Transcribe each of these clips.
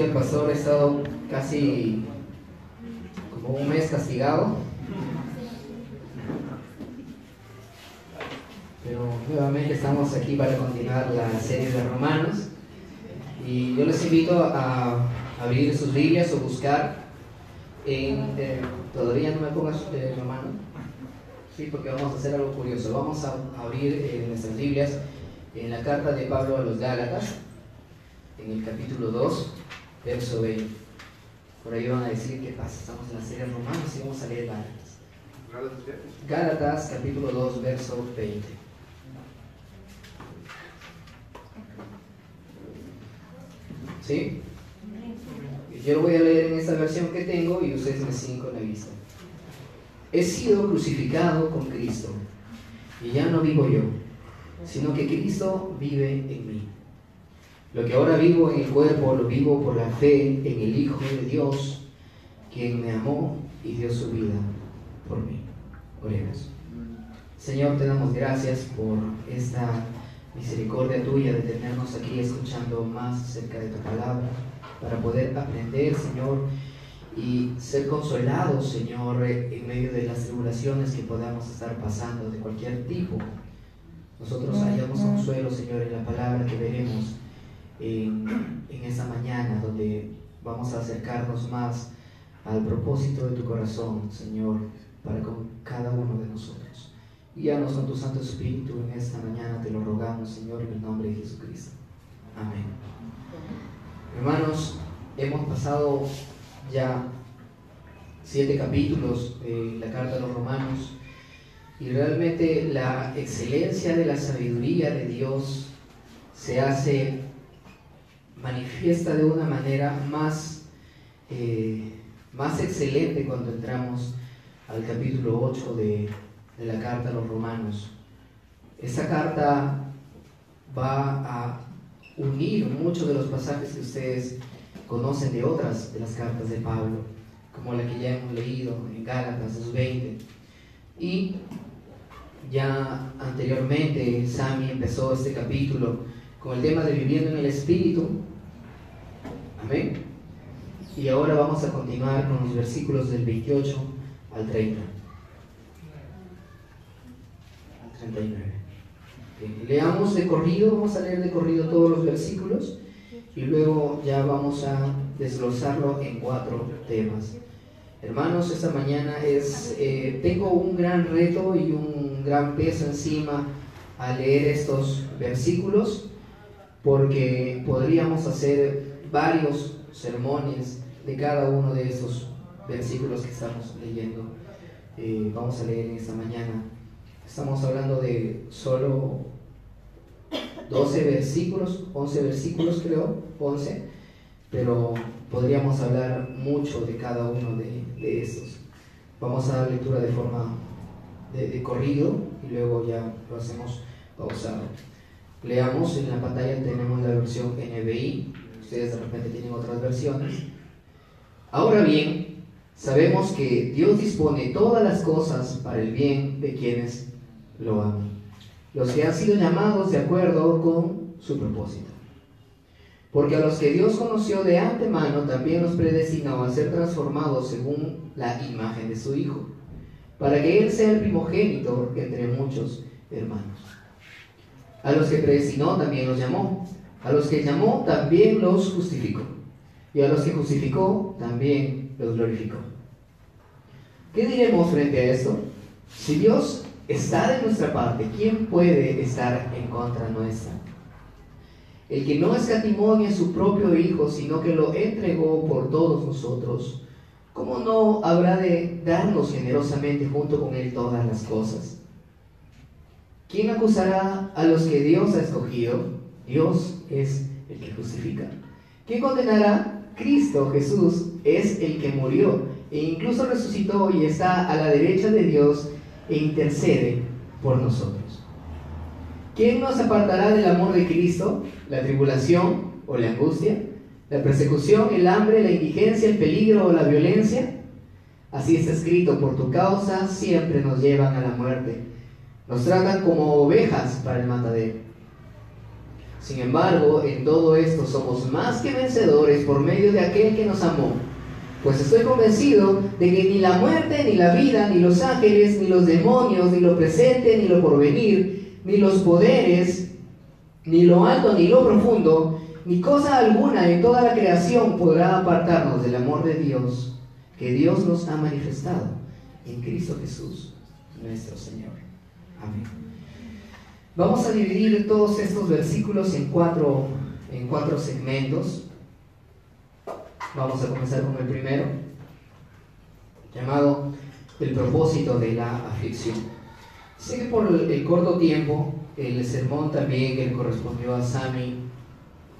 el pastor, he estado casi como un mes castigado. Pero nuevamente estamos aquí para continuar la serie de Romanos. Y yo les invito a abrir sus Biblias o buscar en... Eh, todavía no me pongas eh, Romano. Sí, porque vamos a hacer algo curioso. Vamos a abrir eh, nuestras Biblias en la carta de Pablo a los Gálatas, en el capítulo 2, verso 20. Por ahí van a decir qué pasa. Estamos en la serie Romanos y vamos a leer Gálatas. Gálatas, capítulo 2, verso 20. ¿Sí? Yo lo voy a leer en esta versión que tengo y ustedes me siguen con la vista. He sido crucificado con Cristo y ya no vivo yo, sino que Cristo vive en mí. Lo que ahora vivo en el cuerpo lo vivo por la fe en el Hijo de Dios, quien me amó y dio su vida por mí. Oremos. Señor, te damos gracias por esta misericordia tuya de tenernos aquí escuchando más acerca de tu palabra, para poder aprender, Señor, y ser consolados, Señor, en medio de las tribulaciones que podamos estar pasando de cualquier tipo. Nosotros hallamos consuelo, Señor, en la palabra que veremos en, en esta mañana, donde vamos a acercarnos más al propósito de tu corazón, Señor, para con cada uno de nosotros. Guíanos con tu Santo Espíritu en esta mañana, te lo rogamos, Señor, en el nombre de Jesucristo. Amén. Hermanos, hemos pasado ya siete capítulos de la carta a los romanos y realmente la excelencia de la sabiduría de Dios se hace manifiesta de una manera más, eh, más excelente cuando entramos al capítulo 8 de, de la carta a los romanos. Esta carta va a unir muchos de los pasajes que ustedes conocen de otras de las cartas de Pablo, como la que ya hemos leído en Gálatas 2.20. Y ya anteriormente Sami empezó este capítulo con el tema de viviendo en el Espíritu. Amén. Y ahora vamos a continuar con los versículos del 28 al 30. Al 39. Leamos de corrido, vamos a leer de corrido todos los versículos y luego ya vamos a desglosarlo en cuatro temas. Hermanos, esta mañana es, eh, tengo un gran reto y un gran peso encima al leer estos versículos porque podríamos hacer varios sermones de cada uno de esos versículos que estamos leyendo. Eh, vamos a leer en esta mañana. Estamos hablando de solo 12 versículos, 11 versículos creo, 11, pero podríamos hablar mucho de cada uno de, de estos. Vamos a dar lectura de forma de, corrido y luego ya lo hacemos pausado. Leamos, en la pantalla tenemos la versión NBI, ustedes de repente tienen otras versiones. Ahora bien, sabemos que Dios dispone todas las cosas para el bien de quienes lo aman los que han sido llamados de acuerdo con su propósito. Porque a los que Dios conoció de antemano también los predestinó a ser transformados según la imagen de su Hijo, para que Él sea el primogénito entre muchos hermanos. A los que predestinó también los llamó, a los que llamó también los justificó, y a los que justificó también los glorificó. ¿Qué diremos frente a esto? Si Dios está de nuestra parte, ¿quién puede estar en contra nuestra? El que no escatimó ni a su propio Hijo, sino que lo entregó por todos nosotros, ¿cómo no habrá de darnos generosamente junto con Él todas las cosas? ¿Quién acusará a los que Dios ha escogido? Dios es el que justifica. ¿Quién condenará? Cristo Jesús es el que murió e incluso resucitó y está a la derecha de Dios e intercede por nosotros. ¿Quién nos apartará del amor de Cristo? ¿La tribulación o la angustia? ¿La persecución, el hambre, la indigencia, el peligro o la violencia? Así está escrito, por tu causa siempre nos llevan a la muerte. Nos tratan como ovejas para el matadero. Sin embargo, en todo esto somos más que vencedores por medio de aquel que nos amó. Pues estoy convencido de que ni la muerte, ni la vida, ni los ángeles, ni los demonios, ni lo presente, ni lo porvenir, ni los poderes, ni lo alto, ni lo profundo, ni cosa alguna en toda la creación podrá apartarnos del amor de Dios que Dios nos ha manifestado en Cristo Jesús, nuestro Señor. Amén. Vamos a dividir todos estos versículos en cuatro, en cuatro segmentos. Vamos a comenzar con el primero, llamado el propósito de la aflicción. Sé que por el corto tiempo, el sermón también que correspondió a Sami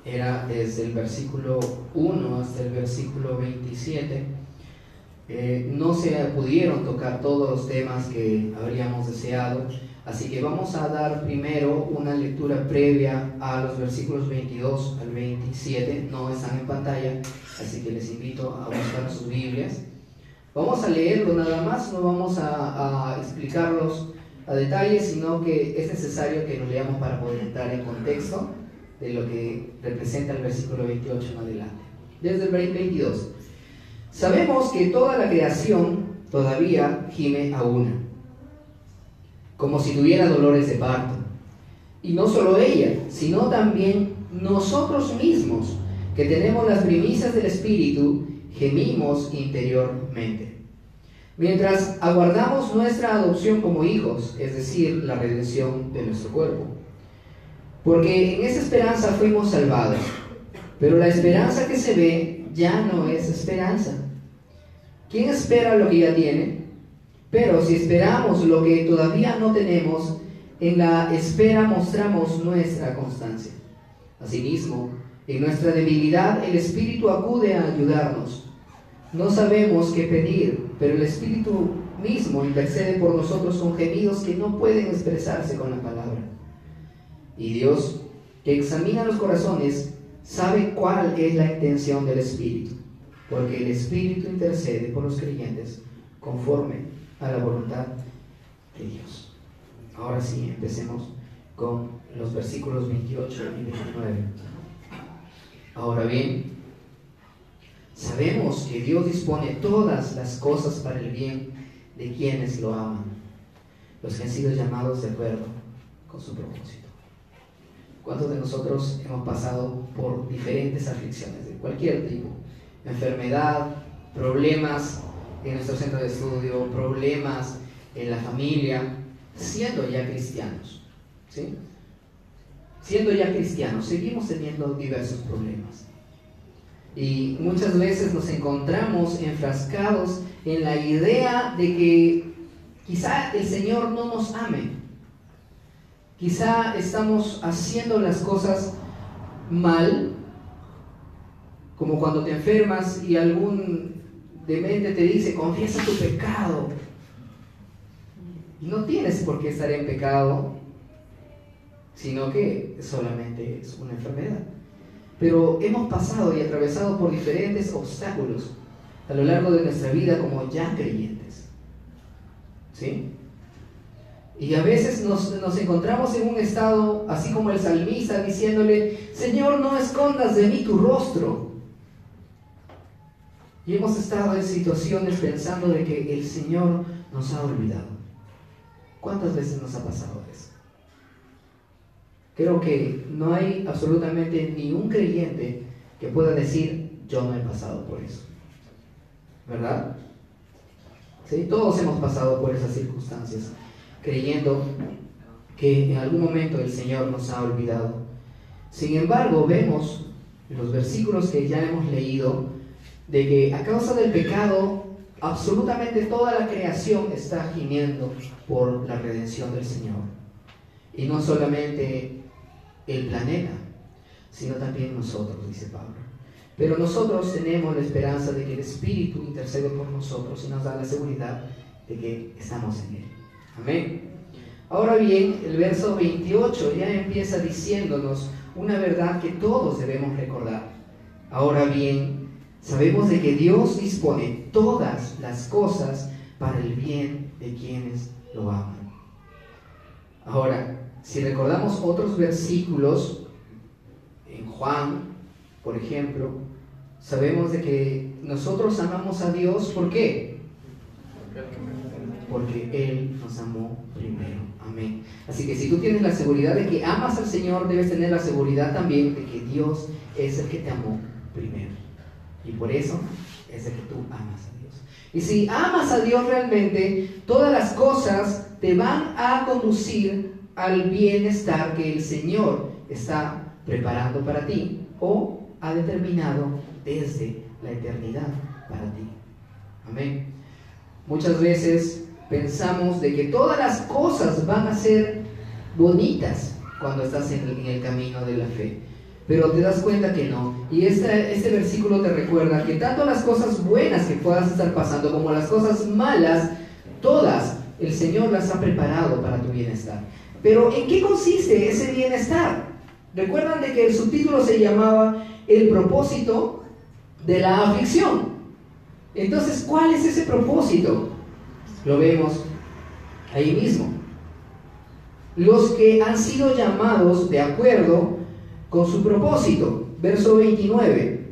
era desde el versículo 1 hasta el versículo 27. Eh, no se pudieron tocar todos los temas que habríamos deseado, así que vamos a dar primero una lectura previa a los versículos 22 al 27, no están en pantalla, así que les invito a buscar sus Biblias. Vamos a leerlo nada más, no vamos a, explicarlos a detalle, sino que es necesario que lo leamos para poder entrar en contexto de lo que representa el versículo 28 en adelante. Desde el 22. Sabemos que toda la creación todavía gime a una, como si tuviera dolores de parto. Y no solo ella, sino también nosotros mismos, que tenemos las primicias del Espíritu, gemimos interiormente. Mientras aguardamos nuestra adopción como hijos, es decir, la redención de nuestro cuerpo. Porque en esa esperanza fuimos salvados. Pero la esperanza que se ve ya no es esperanza. ¿Quién espera lo que ya tiene? Pero si esperamos lo que todavía no tenemos, en la espera mostramos nuestra constancia. Asimismo, en nuestra debilidad el Espíritu acude a ayudarnos. No sabemos qué pedir, pero el Espíritu mismo intercede por nosotros con gemidos que no pueden expresarse con la palabra. Y Dios, que examina los corazones, sabe cuál es la intención del Espíritu, porque el Espíritu intercede por los creyentes conforme a la voluntad de Dios. Ahora sí, empecemos con los versículos 28 y 29. Ahora bien, sabemos que Dios dispone todas las cosas para el bien de quienes lo aman, los que han sido llamados de acuerdo con su propósito. ¿Cuántos de nosotros hemos pasado por diferentes aflicciones de cualquier tipo? Enfermedad, problemas en nuestro centro de estudio, problemas en la familia, siendo ya cristianos. ¿sí? Siendo ya cristianos, seguimos teniendo diversos problemas. Y muchas veces nos encontramos enfrascados en la idea de que quizá el Señor no nos ame Quizá estamos haciendo las cosas mal, como cuando te enfermas y algún demente te dice, confiesa tu pecado. Y no tienes por qué estar en pecado, sino que solamente es una enfermedad. Pero hemos pasado y atravesado por diferentes obstáculos a lo largo de nuestra vida como ya creyentes. ¿Sí? Y a veces nos, encontramos en un estado, así como el salmista, diciéndole, Señor, no escondas de mí tu rostro. Y hemos estado en situaciones pensando de que el Señor nos ha olvidado. ¿Cuántas veces nos ha pasado eso? Creo que no hay absolutamente ni un creyente que pueda decir, yo no he pasado por eso. ¿Verdad? Todos hemos pasado por esas circunstancias creyendo que en algún momento el Señor nos ha olvidado. Sin embargo, vemos en los versículos que ya hemos leído de que a causa del pecado, absolutamente toda la creación está gimiendo por la redención del Señor. Y no solamente el planeta, sino también nosotros, dice Pablo. Pero nosotros tenemos la esperanza de que el Espíritu intercede por nosotros y nos da la seguridad de que estamos en Él. Amén. Ahora bien, el verso 28 ya empieza diciéndonos una verdad que todos debemos recordar. Ahora bien, sabemos de que Dios dispone todas las cosas para el bien de quienes lo aman. Ahora, si recordamos otros versículos Juan, por ejemplo, sabemos de que nosotros amamos a Dios, ¿por qué? Porque Él nos amó primero. Amén. Así que si tú tienes la seguridad de que amas al Señor, debes tener la seguridad también de que Dios es el que te amó primero. Y por eso es de que tú amas a Dios. Y si amas a Dios realmente, todas las cosas te van a conducir al bienestar que el Señor está preparando para ti o ha determinado desde la eternidad para ti. Amén. Muchas veces pensamos de que todas las cosas van a ser bonitas cuando estás en el, camino de la fe. Pero te das cuenta que no. Y este, versículo te recuerda que tanto las cosas buenas que puedas estar pasando como las cosas malas, todas el Señor las ha preparado para tu bienestar. Pero ¿en qué consiste ese bienestar? Recuerdan de que el subtítulo se llamaba El propósito de la aflicción. Entonces, ¿cuál es ese propósito? Lo vemos ahí mismo. Los que han sido llamados de acuerdo con su propósito. Verso 29.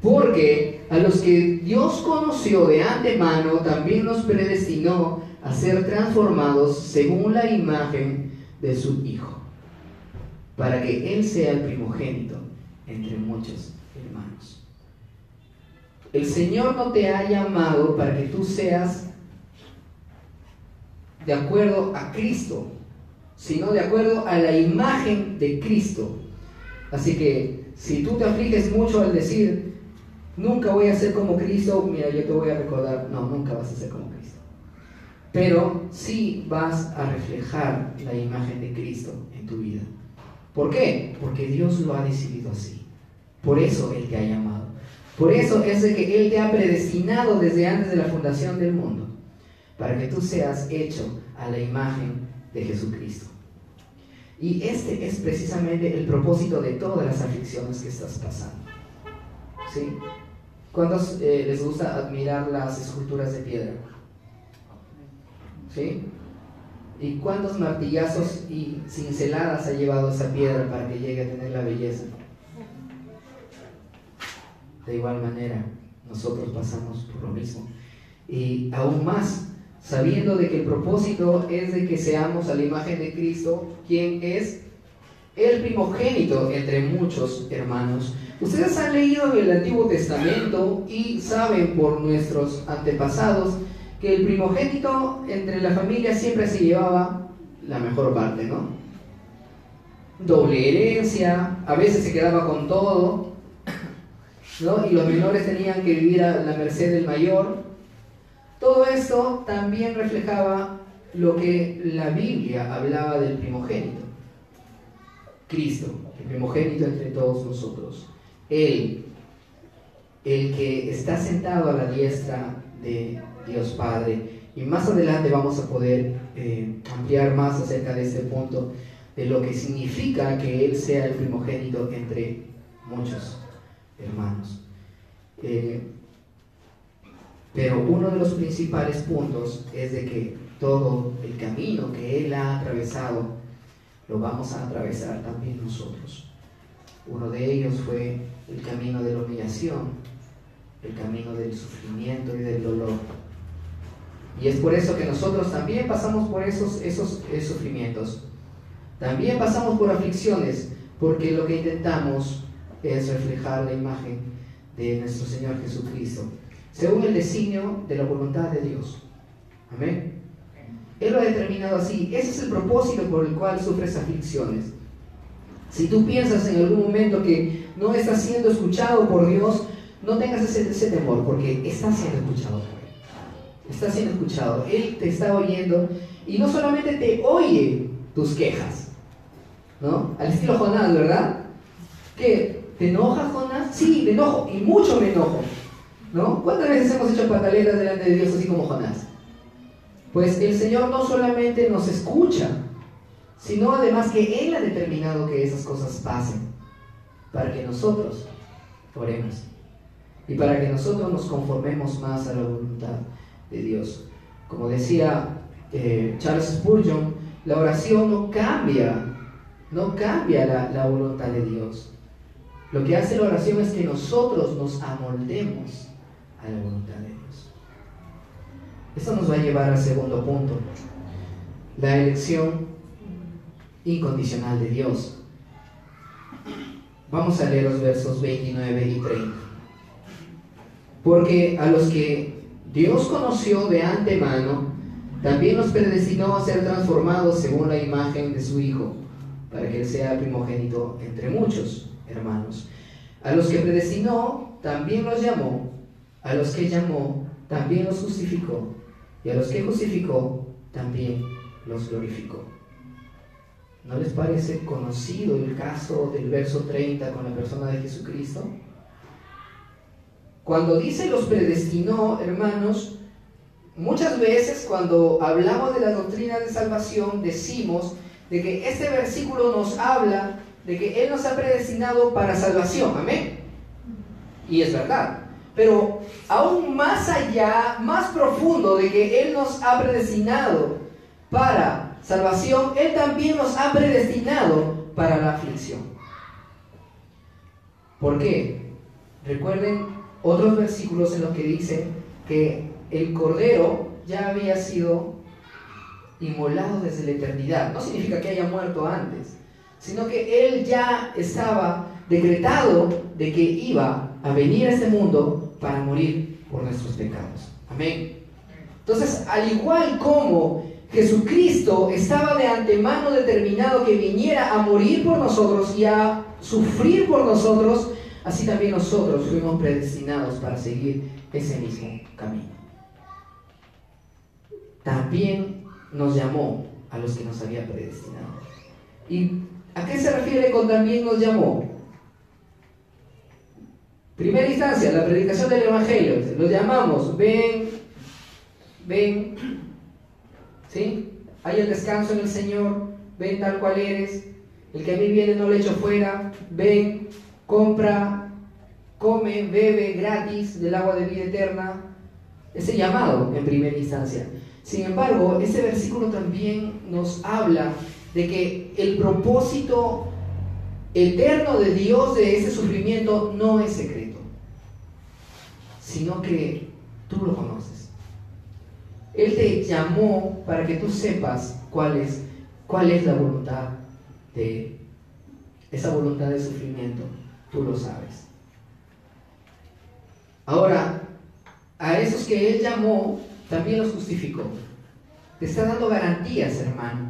Porque a los que Dios conoció de antemano, también los predestinó a ser transformados según la imagen de su Hijo, para que Él sea el primogénito entre muchos hermanos. El Señor no te ha llamado para que tú seas de acuerdo a Cristo, sino de acuerdo a la imagen de Cristo. Así que si tú te afliges mucho al decir, nunca voy a ser como Cristo, mira, yo te voy a recordar, no, nunca vas a ser como Cristo. Pero sí vas a reflejar la imagen de Cristo en tu vida. ¿Por qué? Porque Dios lo ha decidido así. Por eso Él te ha llamado. Por eso es de que Él te ha predestinado desde antes de la fundación del mundo, para que tú seas hecho a la imagen de Jesucristo. Y este es precisamente el propósito de todas las aflicciones que estás pasando. ¿Sí? ¿Cuántos eh, les gusta admirar las esculturas de piedra? ¿Sí? ¿Y cuántos martillazos y cinceladas ha llevado esa piedra para que llegue a tener la belleza? De igual manera, nosotros pasamos por lo mismo. Y aún más, sabiendo de que el propósito es de que seamos a la imagen de Cristo, quien es el primogénito entre muchos hermanos. Ustedes han leído el Antiguo Testamento y saben por nuestros antepasados que el primogénito entre la familia siempre se llevaba la mejor parte, ¿no? Doble herencia, a veces se quedaba con todo, y los menores tenían que vivir a la merced del mayor. Todo esto también reflejaba lo que la Biblia hablaba del primogénito. Cristo, el primogénito entre todos nosotros. Él, el que está sentado a la diestra de Dios Padre. Y más adelante vamos a poder eh, ampliar más acerca de este punto, de lo que significa que Él sea el primogénito entre muchos hermanos. Eh, pero uno de los principales puntos es de que todo el camino que Él ha atravesado, lo vamos a atravesar también nosotros. Uno de ellos fue el camino de la humillación, el camino del sufrimiento y del dolor. Y es por eso que nosotros también pasamos por esos, esos, esos sufrimientos. También pasamos por aflicciones, porque lo que intentamos es reflejar la imagen de nuestro Señor Jesucristo, según el designio de la voluntad de Dios. Amén. Él lo ha determinado así. Ese es el propósito por el cual sufres aflicciones. Si tú piensas en algún momento que no estás siendo escuchado por Dios, no tengas ese, temor, porque estás siendo escuchado por Él. Estás siendo escuchado. Él te está oyendo y no solamente te oye tus quejas, ¿no? Al estilo Jonás, ¿verdad? Que ¿Te enojas, Jonás? Sí, me enojo, y mucho me enojo. ¿No? ¿Cuántas veces hemos hecho pataletas delante de Dios así como Jonás? Pues el Señor no solamente nos escucha, sino además que Él ha determinado que esas cosas pasen para que nosotros oremos y para que nosotros nos conformemos más a la voluntad de Dios. Como decía eh, Charles Spurgeon, la oración no cambia no cambia la, la voluntad de Dios. Lo que hace la oración es que nosotros nos amoldemos a la voluntad de Dios. Esto nos va a llevar al segundo punto, la elección incondicional de Dios. Vamos a leer los versos 29 y 30. Porque a los que Dios conoció de antemano, también los predestinó a ser transformados según la imagen de su Hijo, para que Él sea primogénito entre muchos hermanos. A los que predestinó, también los llamó. A los que llamó, también los justificó. Y a los que justificó, también los glorificó. ¿No les parece conocido el caso del verso 30 con la persona de Jesucristo? Cuando dice los predestinó, hermanos, muchas veces cuando hablamos de la doctrina de salvación decimos de que este versículo nos habla de que Él nos ha predestinado para salvación, amén. Y es verdad. Pero aún más allá, más profundo de que Él nos ha predestinado para salvación, Él también nos ha predestinado para la aflicción. ¿Por qué? Recuerden otros versículos en los que dice que el Cordero ya había sido inmolado desde la eternidad. No significa que haya muerto antes, sino que Él ya estaba decretado de que iba a venir a este mundo para morir por nuestros pecados. Amén. Entonces, al igual como Jesucristo estaba de antemano determinado que viniera a morir por nosotros y a sufrir por nosotros, así también nosotros fuimos predestinados para seguir ese mismo camino. También nos llamó a los que nos había predestinado. ¿Y a qué se refiere con también nos llamó? Primera instancia, la predicación del Evangelio. Los llamamos, ven, ven, ¿Sí? Hay el descanso en el Señor, ven tal cual eres. El que a mí viene no le echo fuera, ven, compra, come, bebe gratis del agua de vida eterna. Ese llamado en primera instancia. Sin embargo, ese versículo también nos habla de que el propósito eterno de Dios de ese sufrimiento no es secreto, sino que tú lo conoces. Él te llamó para que tú sepas cuál es, cuál es la voluntad de esa voluntad de sufrimiento. Tú lo sabes. Ahora, a esos que Él llamó, también los justificó. Te está dando garantías, hermano.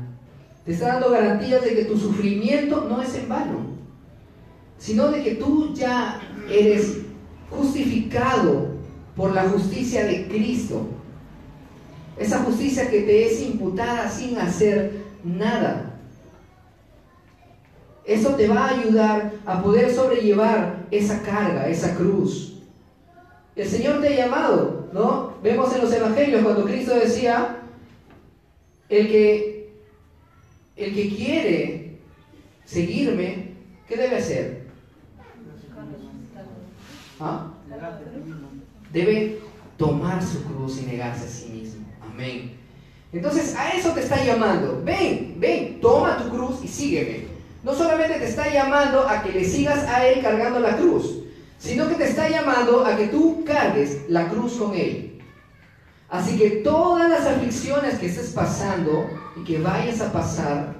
Te está dando garantías de que tu sufrimiento no es en vano, sino de que tú ya eres justificado por la justicia de Cristo. Esa justicia que te es imputada sin hacer nada. Eso te va a ayudar a poder sobrellevar esa carga, esa cruz. El Señor te ha llamado, ¿no? Vemos en los evangelios cuando Cristo decía, el que, el que quiere seguirme, ¿qué debe hacer? ¿Ah? Debe tomar su cruz y negarse a sí mismo. Amén. Entonces a eso te está llamando. Ven, ven, toma tu cruz y sígueme. No solamente te está llamando a que le sigas a Él cargando la cruz, sino que te está llamando a que tú cargues la cruz con Él. Así que todas las aflicciones que estés pasando y que vayas a pasar,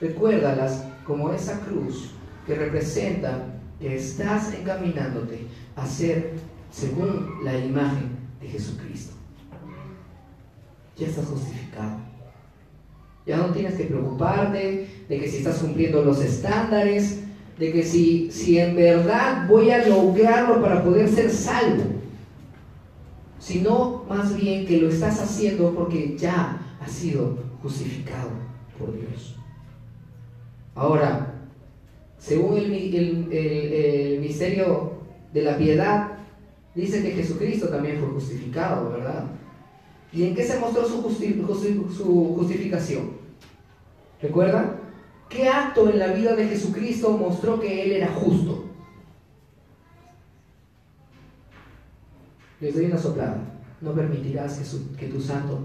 recuérdalas como esa cruz que representa que estás encaminándote a ser según la imagen de Jesucristo ya estás justificado. Ya no tienes que preocuparte de que si estás cumpliendo los estándares, de que si, si en verdad voy a lograrlo para poder ser salvo, sino más bien que lo estás haciendo porque ya has sido justificado por Dios. Ahora, según el, el, el misterio de la piedad, dice que Jesucristo también fue justificado, ¿verdad? ¿Y en qué se mostró su, justificación? ¿Recuerdan? ¿Qué acto en la vida de Jesucristo mostró que Él era justo? Les doy una soplada. No permitirás que, tu santo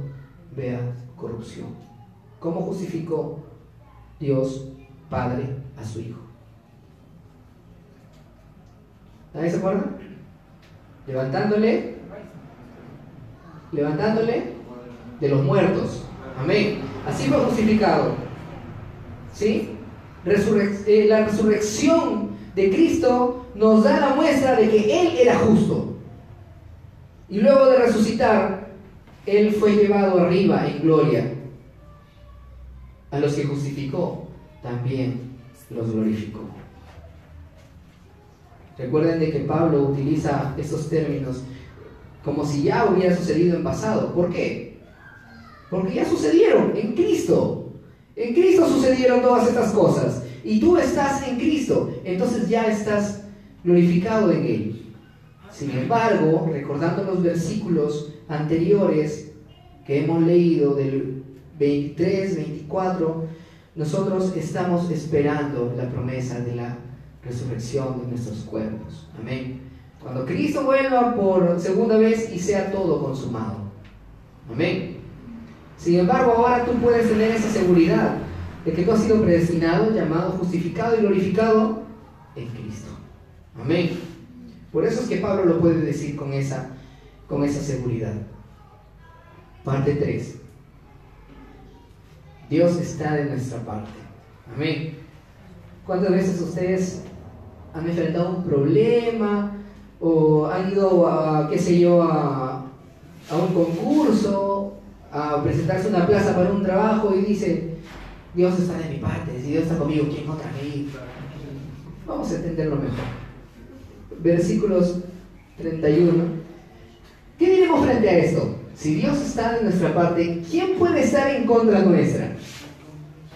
vea corrupción. ¿Cómo justificó Dios padre a su hijo. ¿Nadie se acuerda? Levantándole, levantándole de los muertos. Amén. Así fue justificado. ¿Sí? Eh, la resurrección de Cristo nos da la muestra de que Él era justo. Y luego de resucitar, Él fue llevado arriba en gloria. A los que justificó, también los glorificó. Recuerden de que Pablo utiliza estos términos como si ya hubiera sucedido en pasado. ¿Por qué? Porque ya sucedieron en Cristo. En Cristo sucedieron todas estas cosas. Y tú estás en Cristo. Entonces ya estás glorificado en Él. Sin embargo, recordando los versículos anteriores que hemos leído del 23, 24, nosotros estamos esperando la promesa de la resurrección de nuestros cuerpos. Amén. Cuando Cristo vuelva por segunda vez y sea todo consumado. Amén. Sin embargo, ahora tú puedes tener esa seguridad de que tú has sido predestinado, llamado, justificado y glorificado en Cristo. Amén. Por eso es que Pablo lo puede decir con esa, con esa seguridad. Parte 3. Dios está de nuestra parte. Amén. ¿Cuántas veces ustedes han enfrentado un problema o han ido a, qué sé yo, a, a un concurso, a presentarse una plaza para un trabajo y dicen, Dios está de mi parte, si Dios está conmigo, ¿quién otra mí? Vamos a entenderlo mejor. Versículos 31. ¿Qué diremos frente a esto? Si Dios está de nuestra parte, ¿quién puede estar en contra nuestra?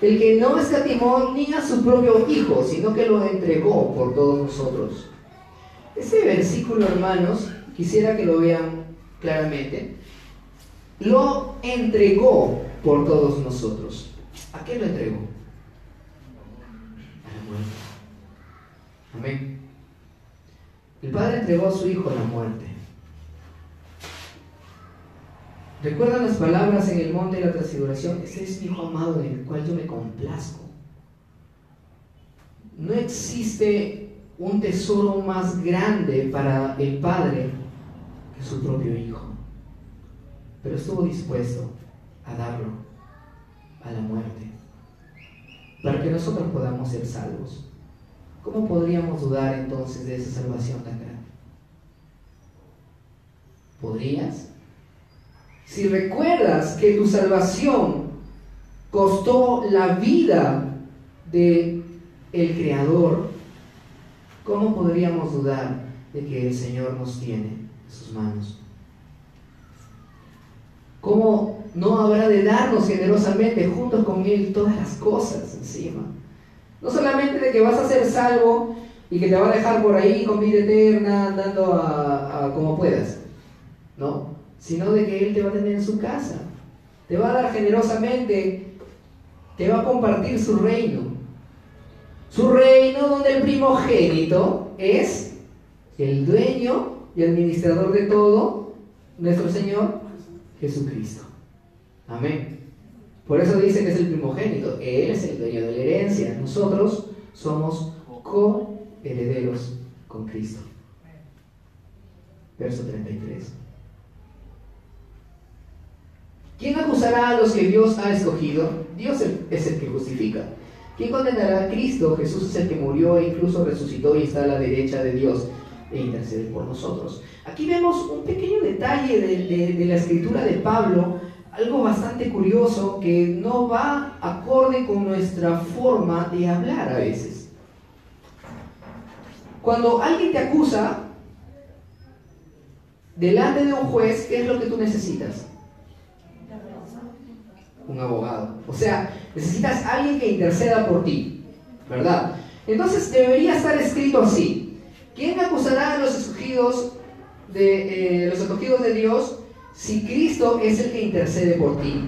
El que no escatimó ni a su propio Hijo, sino que lo entregó por todos nosotros. Este versículo, hermanos, quisiera que lo vean claramente. Lo entregó por todos nosotros. ¿A qué lo entregó? A la muerte. Amén. El Padre entregó a su Hijo a la muerte. ¿Recuerdan las palabras en el monte de la transfiguración? Ese es mi hijo amado en el cual yo me complazco. No existe un tesoro más grande para el Padre que su propio Hijo. Pero estuvo dispuesto a darlo a la muerte para que nosotros podamos ser salvos. ¿Cómo podríamos dudar entonces de esa salvación tan grande? ¿Podrías? Si recuerdas que tu salvación costó la vida de el Creador, ¿cómo podríamos dudar de que el Señor nos tiene en sus manos? ¿Cómo no habrá de darnos generosamente juntos con Él todas las cosas encima? No solamente de que vas a ser salvo y que te va a dejar por ahí con vida eterna, andando a, como puedas, ¿no? Sino de que Él te va a tener en su casa. Te va a dar generosamente, te va a compartir su reino. Su reino donde el primogénito es el dueño y administrador de todo, nuestro Señor Jesucristo. Amén. Por eso dice que es el primogénito. Él es el dueño de la herencia. Nosotros somos coherederos con Cristo. Verso 33. ¿Quién acusará a los que Dios ha escogido? Dios es el que justifica. ¿Quién condenará a Cristo? Jesús es el que murió e incluso resucitó y está a la derecha de Dios e intercede por nosotros. Aquí vemos un pequeño detalle de, la escritura de Pablo, algo bastante curioso que no va acorde con nuestra forma de hablar a veces. Cuando alguien te acusa, delante de un juez, ¿qué es lo que tú necesitas? Un abogado. O sea, necesitas alguien que interceda por ti, ¿verdad? Entonces debería estar escrito así. ¿Quién acusará a los escogidos de eh, los escogidos de Dios si Cristo es el que intercede por ti?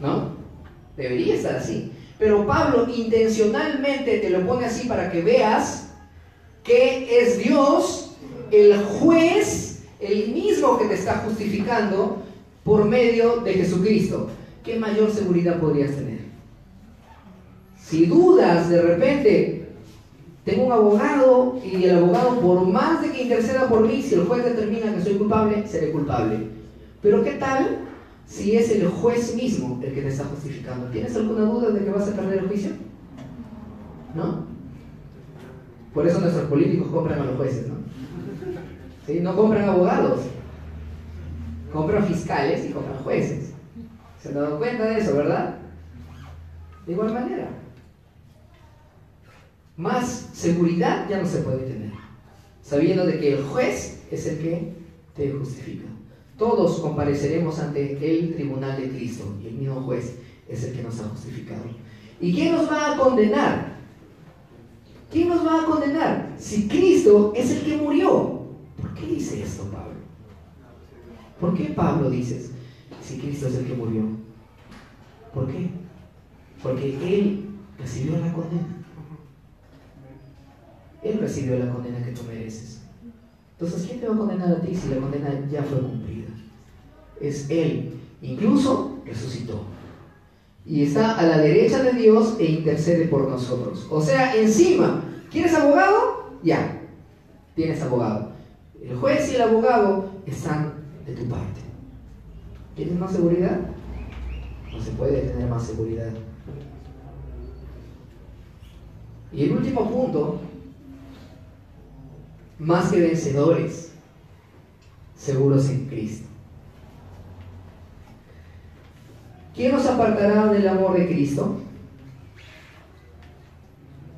¿No? Debería estar así. Pero Pablo intencionalmente te lo pone así para que veas que es Dios, el juez, el mismo que te está justificando por medio de Jesucristo. ¿Qué mayor seguridad podrías tener? Si dudas de repente, tengo un abogado y el abogado por más de que interceda por mí, si el juez determina que soy culpable, seré culpable. Pero ¿qué tal si es el juez mismo el que te está justificando? ¿Tienes alguna duda de que vas a perder el juicio? ¿No? Por eso nuestros políticos compran a los jueces, ¿no? ¿Sí? No compran abogados, compran fiscales y compran jueces. ¿Se han dado cuenta de eso, verdad? De igual manera. Más seguridad ya no se puede tener, sabiendo de que el juez es el que te justifica. Todos compareceremos ante el tribunal de Cristo y el mismo juez es el que nos ha justificado. ¿Y quién nos va a condenar? ¿Quién nos va a condenar? Si Cristo es el que murió. ¿Por qué dice esto Pablo? ¿Por qué Pablo dice si Cristo es el que murió? ¿Por qué? Porque Él recibió la condena. Él recibió la condena que tú mereces. Entonces, ¿quién te va a condenar a ti si la condena ya fue cumplida? Es Él. Incluso resucitó. Y está a la derecha de Dios e intercede por nosotros. O sea, encima, ¿quieres abogado? Ya, tienes abogado. El juez y el abogado están de tu parte. ¿Tienes más seguridad? No se puede tener más seguridad. Y el último punto más que vencedores, seguros en Cristo. ¿Quién nos apartará del amor de Cristo?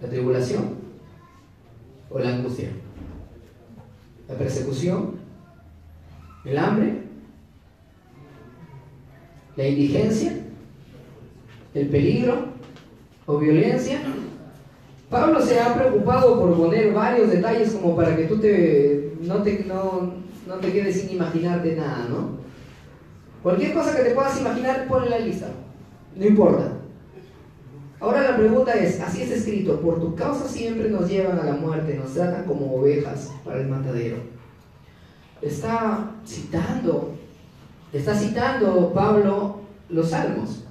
¿La tribulación o la angustia? ¿La persecución? ¿El hambre? ¿La indigencia? ¿El peligro o violencia? Pablo se ha preocupado por poner varios detalles como para que tú te, no, te, no, no te quedes sin imaginarte nada, ¿no? Cualquier cosa que te puedas imaginar, ponle la lista. No importa. Ahora la pregunta es, así está escrito, por tu causa siempre nos llevan a la muerte, nos tratan como ovejas para el matadero. Está citando, está citando Pablo los salmos.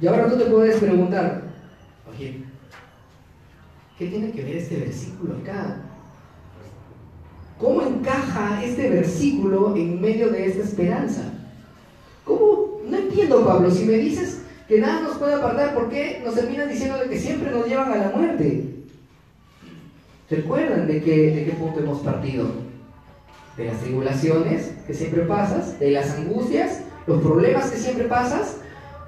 Y ahora tú te puedes preguntar, oye, ¿qué tiene que ver este versículo acá? ¿Cómo encaja este versículo en medio de esta esperanza? ¿Cómo? No entiendo, Pablo. Si me dices que nada nos puede apartar, ¿por qué nos terminas diciendo que siempre nos llevan a la muerte? ¿Recuerdan de qué, de qué punto hemos partido? De las tribulaciones que siempre pasas, de las angustias, los problemas que siempre pasas,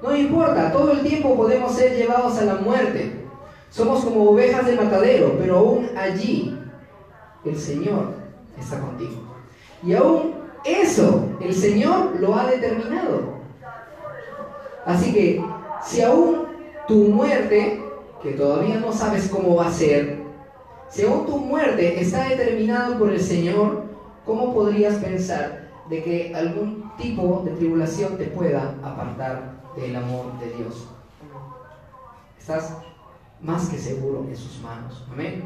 no importa, todo el tiempo podemos ser llevados a la muerte. Somos como ovejas de matadero, pero aún allí el Señor está contigo. Y aún eso el Señor lo ha determinado. Así que si aún tu muerte, que todavía no sabes cómo va a ser, si aún tu muerte está determinada por el Señor, ¿cómo podrías pensar de que algún tipo de tribulación te pueda apartar del amor de Dios. Estás más que seguro en sus manos. Amén.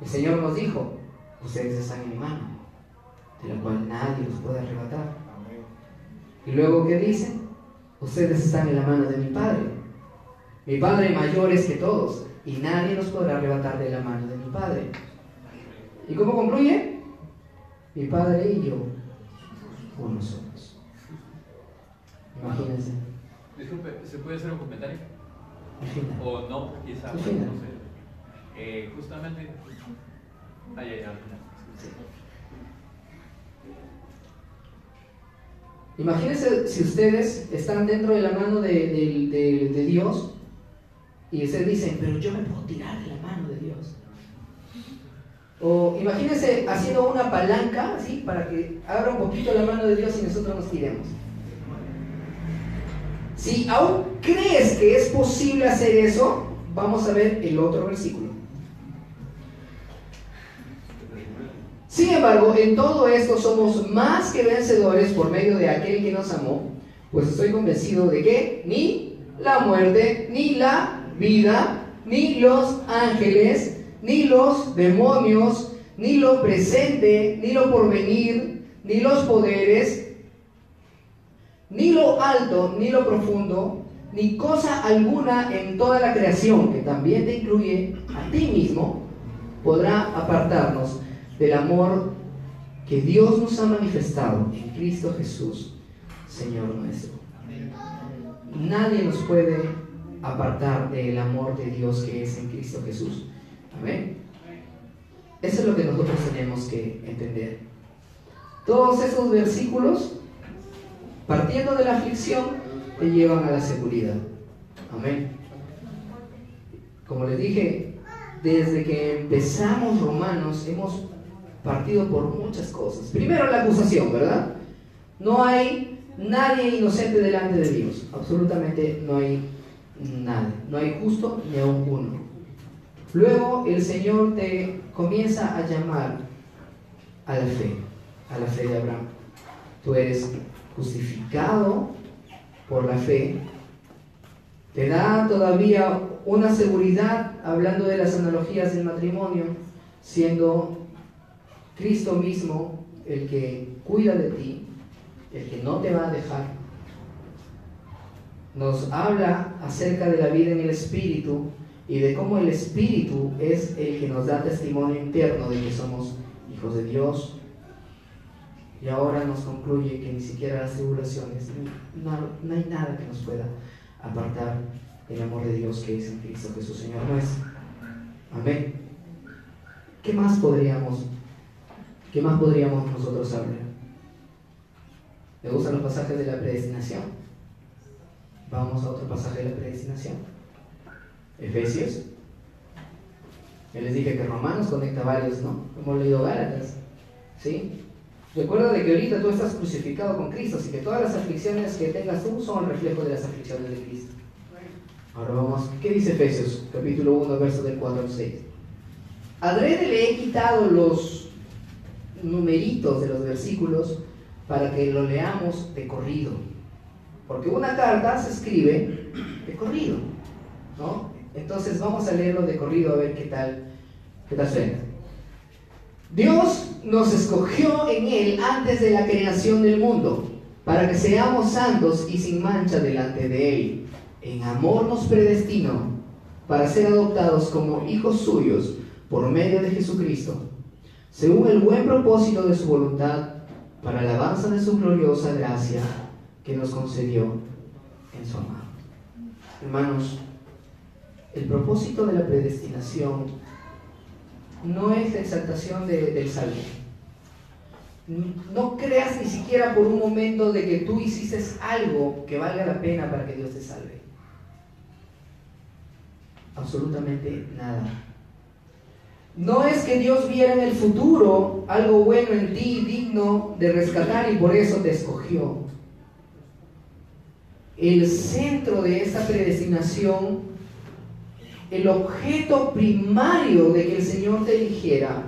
El Señor nos dijo, ustedes están en mi mano, de la cual nadie los puede arrebatar. Y luego, ¿qué dice? Ustedes están en la mano de mi Padre. Mi Padre mayor es que todos, y nadie los podrá arrebatar de la mano de mi Padre. ¿Y cómo concluye? Mi Padre y yo, uno somos. Imagínense. Disculpe, ¿se puede hacer un comentario? O no, no sé. Eh, justamente. Ay, ay, ay. Imagínense si ustedes están dentro de la mano de, de- de- de Dios y ustedes dicen, pero yo me puedo tirar de la mano de Dios. O imagínense haciendo una palanca así para que abra un poquito la mano de Dios y nosotros nos tiremos. Si aún crees que es posible hacer eso, vamos a ver el otro versículo. Sin embargo, en todo esto somos más que vencedores por medio de aquel que nos amó, pues estoy convencido de que ni la muerte, ni la vida, ni los ángeles, ni los demonios, ni lo presente, ni lo porvenir, ni los poderes, ni lo alto, ni lo profundo, ni cosa alguna en toda la creación, que también te incluye a ti mismo, podrá apartarnos del amor que Dios nos ha manifestado en Cristo Jesús, Señor nuestro. Nadie nos puede apartar del amor de Dios que es en Cristo Jesús. Eso es lo que nosotros tenemos que entender. Todos esos versículos, partiendo de la aflicción, te llevan a la seguridad. Amén. Como les dije, desde que empezamos Romanos hemos partido por muchas cosas. Primero la acusación, ¿verdad? No hay nadie inocente delante de Dios. Absolutamente no hay nadie. No hay justo ni aún uno. Luego el Señor te comienza a llamar a la fe, a la fe de Abraham. Tú eres justificado por la fe. Te da todavía una seguridad, hablando de las analogías del matrimonio, siendo Cristo mismo el que cuida de ti, el que no te va a dejar. Nos habla acerca de la vida en el Espíritu y de cómo el Espíritu es el que nos da testimonio interno de que somos hijos de Dios. Y ahora nos concluye que ni siquiera las tribulaciones, no, no hay nada que nos pueda apartar el amor de Dios que es en Cristo Jesús Señor nuestro. Amén. ¿Qué más podríamos ¿Qué más podríamos nosotros hablar? ¿Le gustan los pasajes de la predestinación? Vamos a otro pasaje de la predestinación. Efesios. Ya les dije que Romanos conecta varios, ¿no? Hemos leído Gálatas. ¿Sí? Recuerda de que ahorita tú estás crucificado con Cristo, así que todas las aflicciones que tengas tú son el reflejo de las aflicciones de Cristo. Ahora vamos, ¿qué dice Efesios? Capítulo 1, verso del 4 al 6. Adrede le he quitado los numeritos de los versículos para que lo leamos de corrido. Porque una carta se escribe de corrido, ¿no? Entonces vamos a leerlo de corrido a ver qué tal, qué tal suena. Dios nos escogió en Él antes de la creación del mundo, para que seamos santos y sin mancha delante de Él. En amor nos predestinó para ser adoptados como hijos suyos por medio de Jesucristo según el buen propósito de su voluntad, para la alabanza de su gloriosa gracia que nos concedió en su amado. Hermanos, el propósito de la predestinación no es la exaltación del salvo. No creas ni siquiera por un momento de que tú hiciste algo que valga la pena para que Dios te salve. Absolutamente nada. No es que Dios viera en el futuro algo bueno en ti, digno de rescatar y por eso te escogió. El centro de esta predestinación, el objeto primario de que el Señor te eligiera,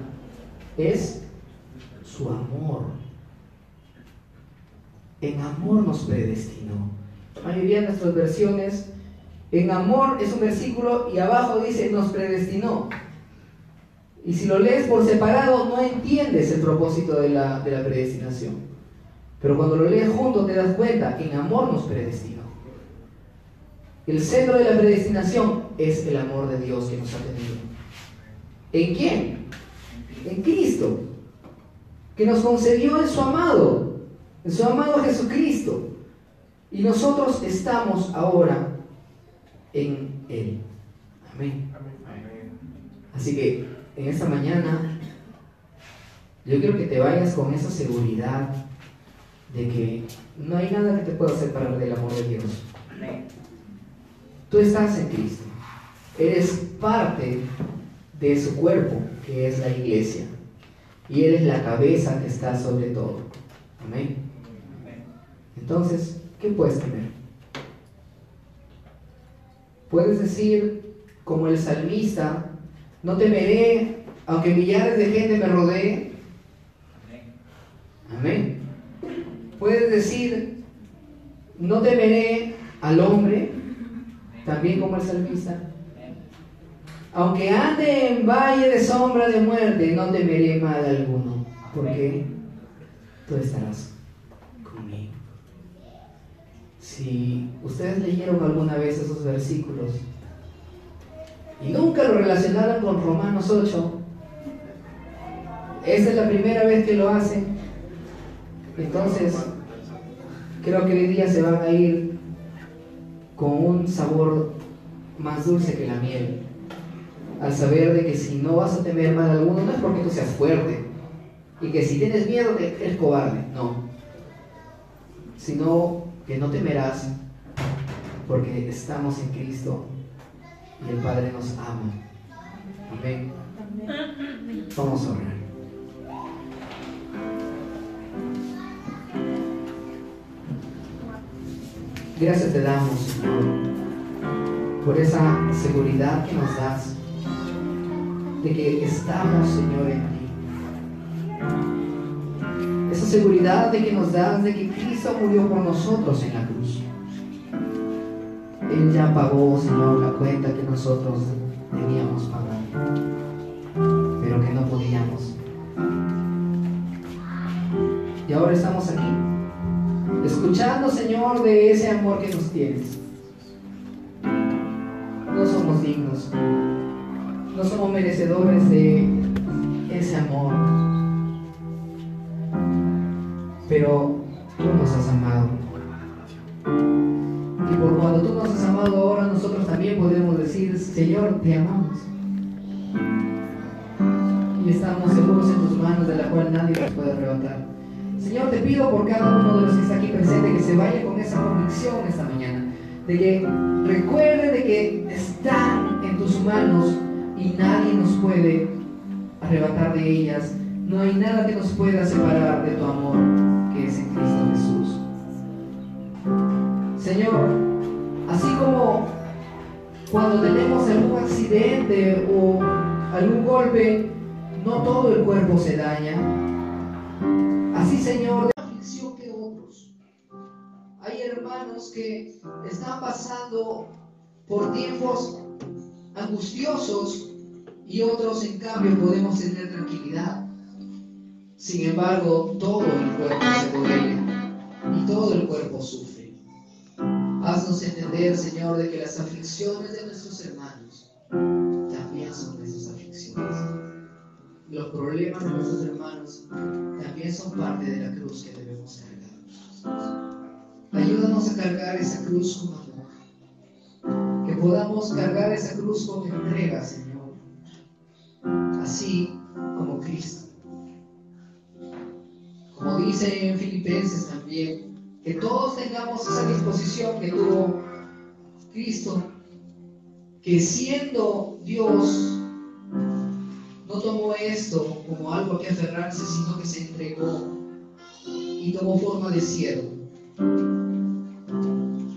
es su amor. En amor nos predestinó. La mayoría de nuestras versiones, en amor es un versículo y abajo dice nos predestinó. Y si lo lees por separado, no entiendes el propósito de la, predestinación. Pero cuando lo lees junto, te das cuenta en amor nos predestinó. El centro de la predestinación es el amor de Dios que nos ha tenido. ¿En quién? En Cristo, que nos concedió en su amado, en su amado Jesucristo. Y nosotros estamos ahora en Él. Amén. Así que en esta mañana, yo quiero que te vayas con esa seguridad de que no hay nada que te pueda separar del amor de Dios. Tú estás en Cristo. Eres parte de su cuerpo, que es la iglesia. Y eres la cabeza que está sobre todo. Amén. Entonces, ¿qué puedes temer? Puedes decir, como el salmista, no temeré, aunque millares de gente me rodee. Amén. Puedes decir, no temeré al hombre, también como el salmista. Aunque ande en valle de sombra de muerte, no temeré mal alguno, porque tú estarás conmigo. Si ustedes leyeron alguna vez esos versículos y nunca lo relacionaron con Romanos 8, esta es la primera vez que lo hacen, entonces creo que hoy día se van a ir con un sabor más dulce que la miel, al saber de que si no vas a temer mal alguno, no es porque tú seas fuerte, y que si tienes miedo eres cobarde, no, sino que no temerás porque estamos en Cristo y el Padre nos ama. Amén. Vamos a orar. Gracias te damos, Señor, por esa seguridad que nos das de que estamos, Señor, en ti. Esa seguridad de que nos das de que Cristo murió por nosotros en la cruz. Él ya pagó, Señor, la cuenta que nosotros debíamos pagar, pero que no podíamos. Y ahora estamos aquí escuchando, Señor, de ese amor que nos tienes. No somos dignos, no somos merecedores de ese amor, pero tú nos has amado. Y por cuando tú nos has amado ahora, nosotros también podemos decir, Señor, te amamos. Y estamos seguros en tus manos, de la cual nadie nos puede arrebatar. Señor, te pido por cada uno de los que está aquí presente que se vaya con esa convicción esta mañana, de que recuerde de que están en tus manos y nadie nos puede arrebatar de ellas. No hay nada que nos pueda separar de tu amor que es en Cristo Jesús. Señor, así como cuando tenemos algún accidente o algún golpe, no todo el cuerpo se daña, Así, Señor, de aflicción que otros. Hay hermanos que están pasando por tiempos angustiosos y otros, en cambio, podemos tener tranquilidad. Sin embargo, todo el cuerpo se duele y todo el cuerpo sufre. Haznos entender, Señor, de que las aflicciones de nuestros hermanos también son. Los problemas de nuestros hermanos también son parte de la cruz que debemos cargar. Ayúdanos a cargar esa cruz con amor. Que podamos cargar esa cruz con entrega, Señor. Así como Cristo. Como dice en Filipenses también, que todos tengamos esa disposición que tuvo Cristo, que siendo Dios, tomó esto como algo que aferrarse, sino que se entregó y tomó forma de siervo.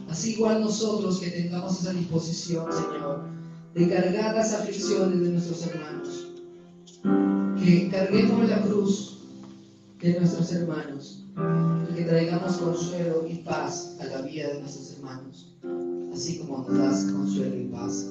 Así igual nosotros que tengamos esa disposición, Señor, de cargar las aflicciones de nuestros hermanos, que carguemos la cruz de nuestros hermanos y que traigamos consuelo y paz a la vida de nuestros hermanos, así como nos das consuelo y paz